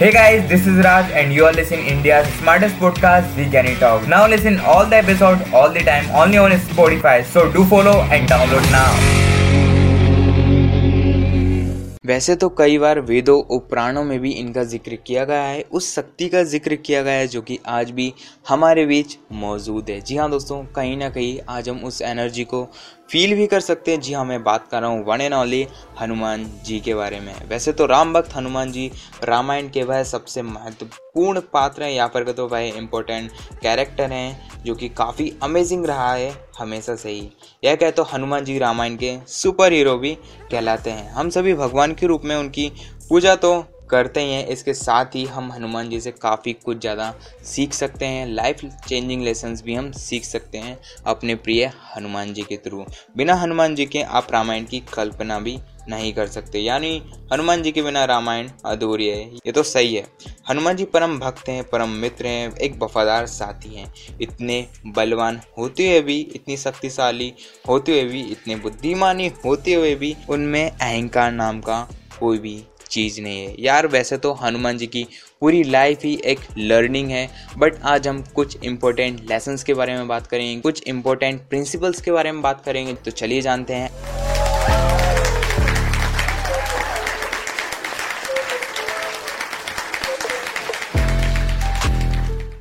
Hey guys, this is Raj and you are listening India's smartest podcast, The Kenny Talk. Now listen all the episode all the time only on Spotify. So do follow and download now. वैसे तो कई बार वेदों और पुराणों में भी इनका ज़िक्र किया गया है उस शक्ति का ज़िक्र किया गया है जो कि आज भी हमारे बीच मौजूद है जी हाँ दोस्तों कहीं ना कहीं आज हम उस एनर्जी को फील भी कर सकते हैं। जी हाँ मैं बात कर रहा हूँ one and only Hanuman ji के बारे में। वैसे तो राम भक्त हनुमान जी रामायण के वह सबसे महत्वपूर्ण पात्र हैं। या फिर तो वह इम्पोर्टेंट कैरेक्टर हैं, जो कि काफ़ी अमेजिंग रहा है, हमेशा से ही। यह कहे तो हनुमान जी रामायण के सुपर हीरो भी कहलाते हैं। हम सभी भगवान के रूप में उनकी पूजा तो करते ही। हैं इसके साथ ही हम हनुमान जी से काफ़ी कुछ ज़्यादा सीख सकते हैं। लाइफ चेंजिंग लेसन्स भी हम सीख सकते हैं अपने प्रिय हनुमान जी के थ्रू बिना हनुमान जी के आप रामायण की कल्पना भी नहीं कर सकते। यानी हनुमान जी के बिना रामायण अधूरी है। ये तो सही है। हनुमान जी परम भक्त हैं, परम मित्र हैं, एक वफादार साथी हैं। इतने बलवान होते हुए भी, इतनी शक्तिशाली होते हुए भी, इतने बुद्धिमानी होते हुए भी उनमें अहंकार नाम का कोई भी चीज़ नहीं है। यार, वैसे तो हनुमान जी की पूरी लाइफ ही एक लर्निंग है बट आज हम कुछ इंपॉर्टेंट लेसन्स के बारे में बात करेंगे, कुछ इंपॉर्टेंट प्रिंसिपल्स के बारे में बात करेंगे तो चलिए जानते हैं।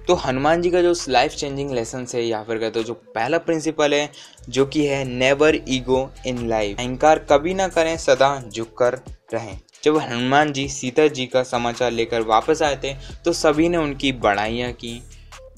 तो हनुमान जी का जो लाइफ चेंजिंग लेसन है, या फिर कहते हो जो पहला प्रिंसिपल है, जो कि है नेवर ईगो इन लाइफ अहंकार कभी ना करें, सदा झुक कर रहें। जब हनुमान जी सीता जी का समाचार लेकर वापस आए थे तो सभी ने उनकी बढ़ाइयाँ की,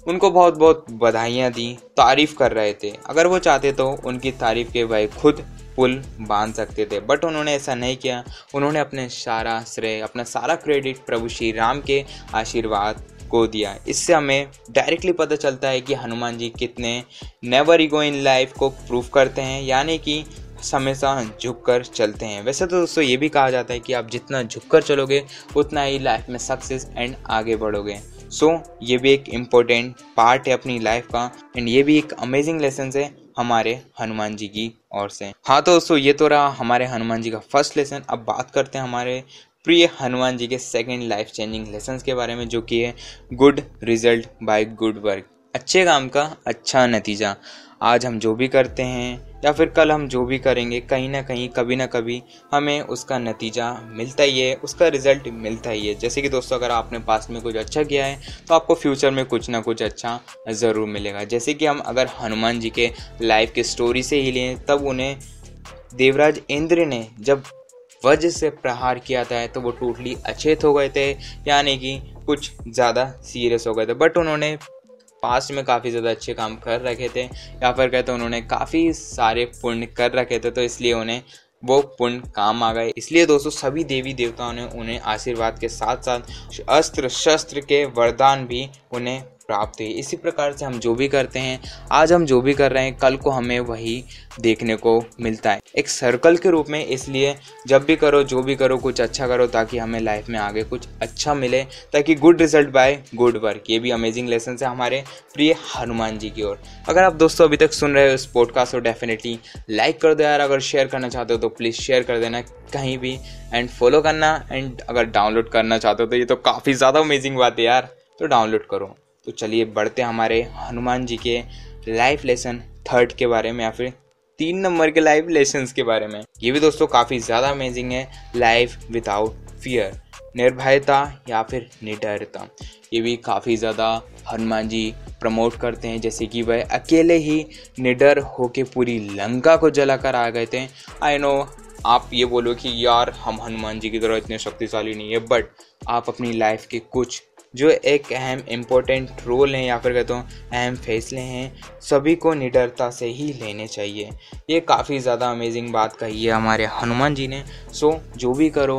उनको बहुत बहुत बधाइयाँ दी, तारीफ़ कर रहे थे। अगर वो चाहते तो उनकी तारीफ़ के वह खुद पुल बाँध सकते थे। बट उन्होंने ऐसा नहीं किया। उन्होंने अपने सारा श्रेय, अपना सारा क्रेडिट प्रभु श्री राम के आशीर्वाद को दिया। इससे हमें डायरेक्टली पता चलता है कि हनुमान जी कितने नेवर ईगो इन लाइफ को प्रूव करते हैं। यानी कि हमेशा झुक कर चलते हैं। वैसे तो दोस्तों ये भी कहा जाता है कि आप जितना झुक कर चलोगे उतना ही लाइफ में सक्सेस एंड आगे बढ़ोगे। सो so, ये भी एक इम्पोर्टेंट पार्ट है अपनी लाइफ का एंड ये भी एक अमेजिंग लेसन है हमारे हनुमान जी की ओर से। हाँ तो दोस्तों ये तो रहा हमारे हनुमान जी का फ़र्स्ट लेसन अब बात करते हैं हमारे प्रिय हनुमान जी के सेकंड लाइफ चेंजिंग लेसन के बारे में जो कि है good result by good work अच्छे काम का अच्छा नतीजा। आज हम जो भी करते हैं, या फिर कल हम जो भी करेंगे, कहीं ना कहीं, कभी ना कभी हमें उसका नतीजा मिलता ही है, उसका रिज़ल्ट मिलता ही है। जैसे कि दोस्तों, अगर आपने पास में कुछ अच्छा किया है तो आपको फ्यूचर में कुछ ना कुछ अच्छा ज़रूर मिलेगा। जैसे कि हम अगर हनुमान जी के लाइफ के स्टोरी से ही लें, तब उन्हें देवराज इंद्र ने जब वज्र से प्रहार किया था तो वो टोटली अचेत हो गए थे, यानी कि कुछ ज़्यादा सीरियस हो गए थे। बट उन्होंने पास्ट में काफ़ी ज़्यादा अच्छे काम कर रखे थे, या फिर कहते उन्होंने काफ़ी सारे पुण्य कर रखे थे तो इसलिए उन्हें वो पुण्य काम आ गए। इसलिए दोस्तों, सभी देवी देवताओं ने उन्हें आशीर्वाद के साथ साथ अस्त्र शस्त्र के वरदान भी उन्हें प्राप्त हुई। इसी प्रकार से हम जो भी करते हैं, आज हम जो भी कर रहे हैं, कल को हमें वही देखने को मिलता है। एक सर्कल के रूप में इसलिए जब भी करो, जो भी करो, कुछ अच्छा करो ताकि हमें लाइफ में आगे कुछ अच्छा मिले, ताकि good result by good work ये भी अमेजिंग लेसन है हमारे प्रिय हनुमान जी की ओर। अगर आप दोस्तों अभी तक सुन रहे हो इस पॉडकास्ट को डेफिनेटली लाइक कर दो यार। अगर शेयर करना चाहते हो तो प्लीज़ शेयर कर देना कहीं भी एंड फॉलो करना एंड अगर डाउनलोड करना चाहते हो तो ये तो काफ़ी ज़्यादा अमेजिंग बात है यार। तो डाउनलोड करो। तो चलिए बढ़ते हमारे हनुमान जी के लाइफ लेसन थर्ड के बारे में या फिर तीन नंबर के लाइफ लेसन के बारे में। ये भी दोस्तों काफ़ी ज़्यादा अमेजिंग है लाइफ विदाउट फियर निर्भयता या फिर निडरता। ये भी काफ़ी ज़्यादा हनुमान जी प्रमोट करते हैं, जैसे कि वह अकेले ही निडर होके पूरी लंका को जलाकर आ गए थे। आई नो आप ये बोलो कि यार, हम हनुमान जी की तरह इतने शक्तिशाली नहीं है बट आप अपनी लाइफ के कुछ जो एक अहम इम्पोर्टेंट रोल हैं या फिर कहता हूँ, अहम फैसले हैं, सभी को निडरता से ही लेने चाहिए। ये काफ़ी ज़्यादा अमेजिंग बात कही है हमारे हनुमान जी ने। सो जो भी करो,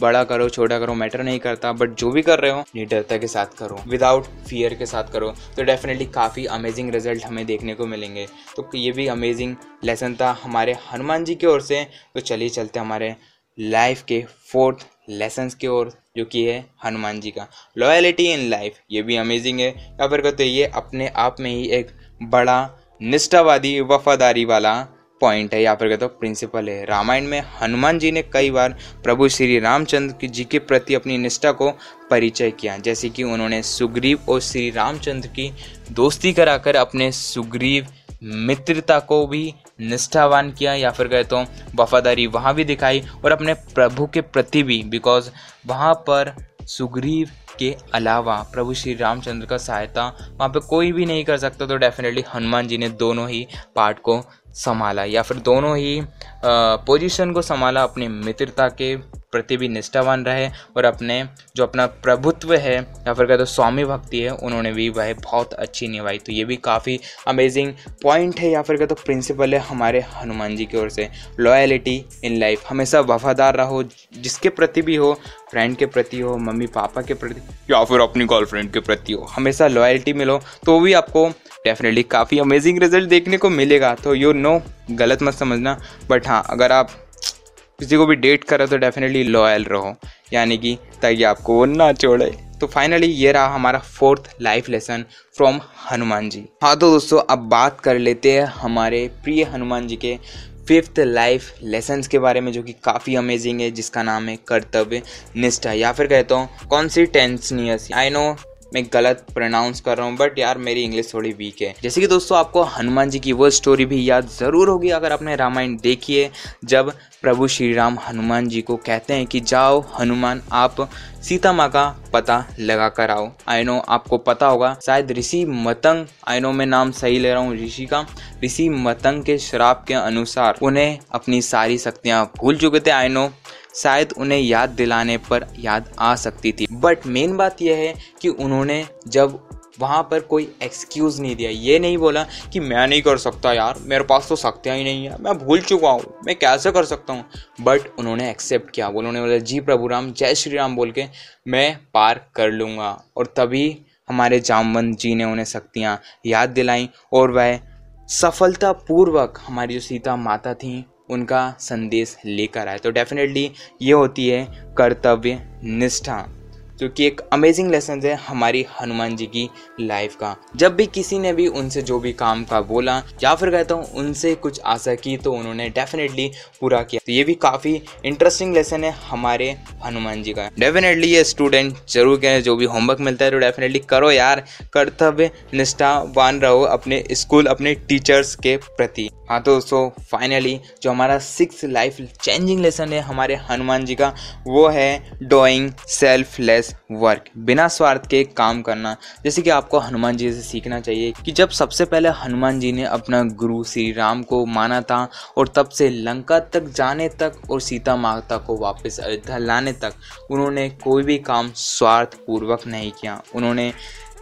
बड़ा करो, छोटा करो मैटर नहीं करता बट जो भी कर रहे हो, निडरता के साथ करो। विदाउट फियर के साथ करो। तो डेफिनेटली काफ़ी अमेजिंग रिज़ल्ट हमें देखने को मिलेंगे। तो ये भी अमेजिंग लेसन था हमारे हनुमान जी की ओर से। तो चलिए चलते हमारे लाइफ के फोर्थ लेसन्स की ओर। जो कि है हनुमान जी का। लॉयलिटी इन लाइफ ये भी अमेजिंग है। या फिर कहते ये अपने आप में ही एक बड़ा, निष्ठावादी, वफादारी वाला पॉइंट है। या फिर कहते हो प्रिंसिपल है। रामायण में हनुमान जी ने कई बार प्रभु श्री रामचंद्र जी के प्रति अपनी निष्ठा को परिचय किया। जैसे कि उन्होंने सुग्रीव और श्री रामचंद्र की दोस्ती कराकर अपने सुग्रीव मित्रता को भी निष्ठावान किया या फिर कहे तो वफादारी वहाँ भी दिखाई और अपने प्रभु के प्रति भी बिकॉज़ वहाँ पर सुग्रीव के अलावा प्रभु श्री रामचंद्र का सहायता वहाँ पे कोई भी नहीं कर सकता तो डेफिनेटली हनुमान जी ने दोनों ही पार्ट को संभाला या फिर दोनों ही पोजीशन को संभाला, अपनी मित्रता के प्रति भी निष्ठावान रहे और अपने जो अपना प्रभुत्व है, या फिर कहते तो स्वामी भक्ति है, उन्होंने भी वह बहुत अच्छी निभाई। तो ये भी काफ़ी अमेजिंग पॉइंट है, या फिर कहते तो प्रिंसिपल है हमारे हनुमान जी की ओर से। लॉयलिटी इन लाइफ हमेशा वफादार रहो, जिसके प्रति भी हो फ्रेंड के प्रति हो मम्मी पापा के प्रति, या फिर अपनी गर्लफ्रेंड के प्रति हो, हमेशा लॉयल्टी मिलो। तो भी आपको डेफिनेटली काफ़ी अमेजिंग रिज़ल्ट देखने को मिलेगा तो यू नो गलत मत समझना। बट हाँ अगर आप किसी को भी डेट करो तो डेफिनेटली लॉयल रहो। यानी कि ताकि आपको वो ना छोड़े। तो फाइनली ये रहा हमारा fourth life lesson from Hanuman ji. हाँ तो दोस्तों, अब बात कर लेते हैं हमारे प्रिय हनुमान जी के फिफ्थ लाइफ लेसन्स के बारे में, जो कि काफ़ी अमेजिंग है, जिसका नाम है कर्तव्य निष्ठा। या फिर कहता हूँ, कौन सी टेंसनियस आई नो मैं गलत प्रोनाउंस कर रहा हूँ बट यार मेरी इंग्लिश थोड़ी वीक है। जैसे कि दोस्तों, आपको हनुमान जी की वो स्टोरी भी याद ज़रूर होगी, अगर आपने रामायण देखिए जब प्रभु श्री राम हनुमान जी को कहते हैं कि जाओ हनुमान, आप सीता माँ का पता लगा कर आओ। आई नो आपको पता होगा, शायद ऋषि मतंग आई नो मैं नाम सही ले रहा हूँ ऋषि का, ऋषि मतंग के श्राप के अनुसार उन्हें अपनी सारी शक्तियाँ भूल चुके थे। आई नो शायद उन्हें याद दिलाने पर याद आ सकती थी। बट मेन बात यह है कि उन्होंने जब वहाँ पर कोई एक्सक्यूज़ नहीं दिया, ये नहीं बोला कि मैं नहीं कर सकता यार, मेरे पास तो शक्तियाँ ही नहीं है, मैं भूल चुका हूँ, मैं कैसे कर सकता हूँ? बट उन्होंने एक्सेप्ट किया उन्होंने बोला, जी प्रभु राम, जय श्री राम, बोल के मैं पार कर लूँगा। और तभी हमारे जामवंत जी ने उन्हें शक्तियाँ याद दिलाई और वह सफलतापूर्वक हमारी जो सीता माता थी उनका संदेश लेकर आए। तो डेफिनेटली ये होती है कर्तव्य निष्ठा। जो कि एक अमेजिंग लेसन है हमारी हनुमान जी की लाइफ का। जब भी किसी ने भी उनसे जो भी काम का बोला या फिर कहता हूँ उनसे कुछ आशा की तो उन्होंने डेफिनेटली पूरा किया। तो ये भी काफ़ी इंटरेस्टिंग लेसन है हमारे हनुमान जी का। डेफिनेटली ये स्टूडेंट ज़रूर कहें, जो भी होमवर्क मिलता है तो डेफिनेटली करो यार। कर्तव्य निष्ठावान रहो अपने स्कूल अपने टीचर्स के प्रति। हाँ तो दोस्तों फाइनली जो हमारा सिक्स लाइफ चेंजिंग लेसन है हमारे हनुमान जी का, वो है डोइंग सेल्फलेस वर्क, बिना स्वार्थ के काम करना। जैसे कि आपको हनुमान जी से सीखना चाहिए कि जब सबसे पहले हनुमान जी ने अपना गुरु श्री राम को माना था और तब से लंका तक जाने तक और सीता माता को वापस अयोध्या लाने तक, उन्होंने कोई भी काम स्वार्थ पूर्वक नहीं किया। उन्होंने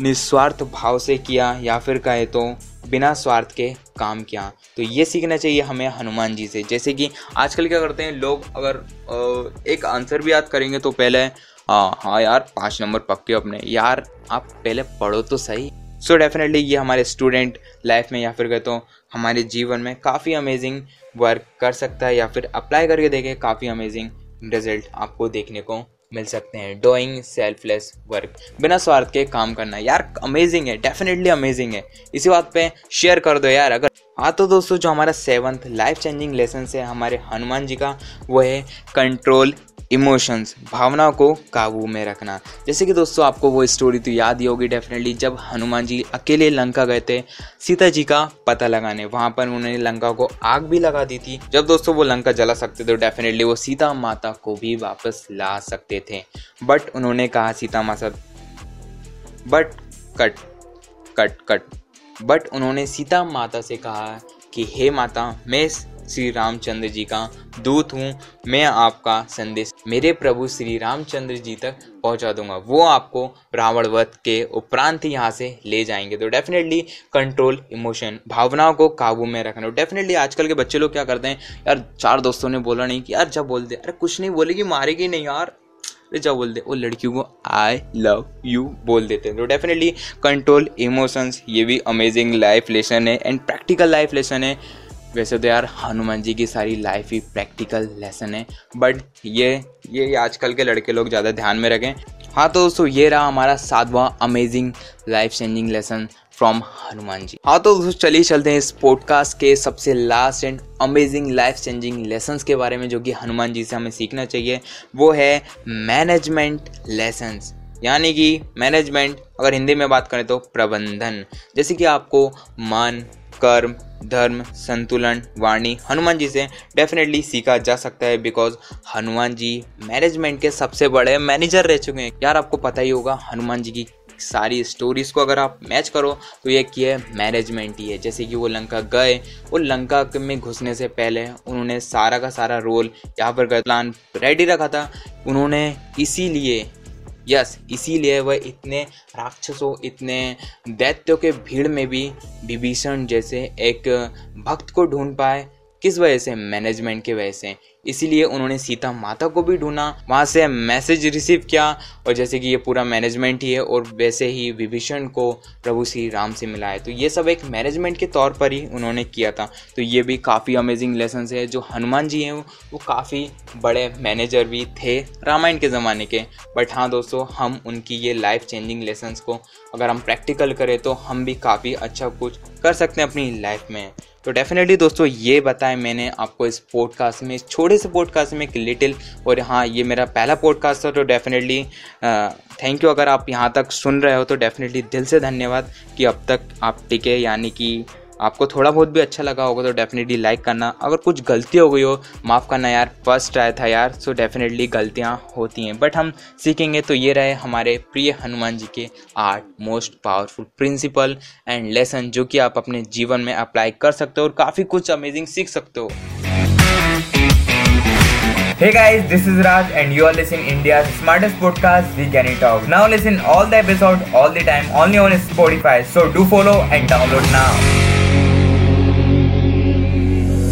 निस्वार्थ भाव से किया या फिर कहे तो बिना स्वार्थ के काम किया। तो ये सीखना चाहिए हमें हनुमान जी से। जैसे कि आजकल क्या करते हैं, लोग अगर एक आंसर भी याद करेंगे तो पहले हाँ हाँ यार, पाँच नंबर पक्के अपने। यार, आप पहले पढ़ो तो सही। सो so डेफिनेटली ये हमारे स्टूडेंट लाइफ में या फिर कहते हो हमारे जीवन में काफ़ी अमेजिंग वर्क कर सकता है या फिर अप्लाई करके देखें, काफ़ी अमेजिंग रिज़ल्ट आपको देखने को मिल सकते हैं। डोइंग सेल्फलेस वर्क बिना स्वार्थ के काम करना। यार अमेजिंग है डेफिनेटली अमेजिंग है। इसी बात पे शेयर कर दो यार, अगर हाँ तो दोस्तों, जो हमारा सेवंथ लाइफ चेंजिंग लेसन है हमारे हनुमान जी का, वो है कंट्रोल इमोशंस भावनाओं को काबू में रखना। जैसे कि दोस्तों, आपको वो स्टोरी तो याद ही होगी डेफिनेटली जब हनुमान जी अकेले लंका गए थे, सीता जी का पता लगाने, वहाँ पर उन्होंने लंका को आग भी लगा दी थी। जब दोस्तों वो लंका जला सकते थे डेफिनेटली वो सीता माता को भी वापस ला सकते थे। बट उन्होंने कहा, Sita Mata but cut cut cut but उन्होंने सीता माता से कहा कि, हे माता, मैं श्री रामचंद्र जी का दूत हूँ, मैं आपका संदेश मेरे प्रभु श्री रामचंद्र जी तक पहुँचा दूँगा। वो आपको रावण वध के उपरांत यहाँ से ले जाएँगे। तो डेफिनेटली कंट्रोल इमोशन भावनाओं को काबू में रखना। डेफिनेटली आजकल के बच्चे लोग क्या करते हैं, यार चार दोस्तों ने बोला नहीं कि यार जब बोल दे। अरे कुछ नहीं, बोलेगी मारेगी नहीं यार। जब बोल दे, वो लड़कियों को आई लव यू बोल देते हैं। तो डेफिनेटली कंट्रोल इमोशंस ये भी अमेजिंग लाइफ लेसन है। एंड प्रैक्टिकल लाइफ लेसन है। वैसे तो यार हनुमान जी की सारी लाइफ ही प्रैक्टिकल लेसन है। बट ये ये आजकल के लड़के लोग ज़्यादा ध्यान में रखें। हाँ तो दोस्तों, ये रहा हमारा सातवां amazing life changing lesson from Hanuman ji. हाँ तो दोस्तों, चलिए चलते हैं इस पॉडकास्ट के सबसे last and amazing life changing lessons के बारे में, जो कि हनुमान जी से हमें सीखना चाहिए। वो है मैनेजमेंट लेसन्स यानी कि मैनेजमेंट अगर हिंदी में बात करें तो प्रबंधन। जैसे कि आपको मान, कर्म धर्म, संतुलन, वाणी, हनुमान जी से डेफिनेटली सीखा जा सकता है बिकॉज़ हनुमान जी मैनेजमेंट के सबसे बड़े मैनेजर रह चुके हैं। यार, आपको पता ही होगा, हनुमान जी की सारी स्टोरीज को अगर आप मैच करो तो ये की है मैनेजमेंट ही है। जैसे कि वो लंका गए, वो लंका में घुसने से पहले उन्होंने सारा का सारा रोल यहाँ पर प्लान रेडी रखा था। उन्होंने इसीलिए यस इसीलिए वह इतने राक्षसों, इतने दैत्यों के भीड़ में भी विभीषण जैसे एक भक्त को ढूंढ पाए। किस वजह से? मैनेजमेंट की वजह से। इसीलिए उन्होंने सीता माता को भी ढूंढा। वहाँ से मैसेज रिसीव किया और जैसे कि ये पूरा मैनेजमेंट ही है और वैसे ही विभीषण को प्रभु श्री राम से मिला है। तो ये सब एक मैनेजमेंट के तौर पर ही उन्होंने किया था। तो ये भी काफ़ी अमेजिंग लेसन है जो हनुमान जी हैं। वो काफ़ी बड़े मैनेजर भी थे रामायण के ज़माने के। बट हाँ दोस्तों, हम उनकी ये लाइफ चेंजिंग लेसन्स को अगर हम प्रैक्टिकल करें तो हम भी काफ़ी अच्छा कुछ कर सकते हैं अपनी लाइफ में। तो डेफिनेटली दोस्तों, ये बताएँ मैंने आपको इस पॉडकास्ट में, इस छोटे से पॉडकास्ट में एक लिटिल और हाँ ये मेरा पहला पॉडकास्ट था तो डेफिनेटली थैंक यू अगर आप यहाँ तक सुन रहे हो तो डेफिनेटली दिल से धन्यवाद कि अब तक आप टिके, यानी कि आपको थोड़ा बहुत भी अच्छा लगा होगा तो डेफिनेटली लाइक करना अगर कुछ गलती हो गई हो माफ़ करना यार फ़र्स्ट आया था यार सो डेफिनेटली गलतियाँ होती हैं बट हम सीखेंगे तो ये रहे हमारे प्रिय हनुमान जी के art most powerful principle and lesson जो कि आप अपने जीवन में अप्लाई कर सकते हो और काफ़ी कुछ अमेजिंग सीख सकते हो Hey guys, this is Raj and you are listening India's smartest podcast, We Can Talk. Now listen all the episode all the time only on Spotify. So do follow and download now.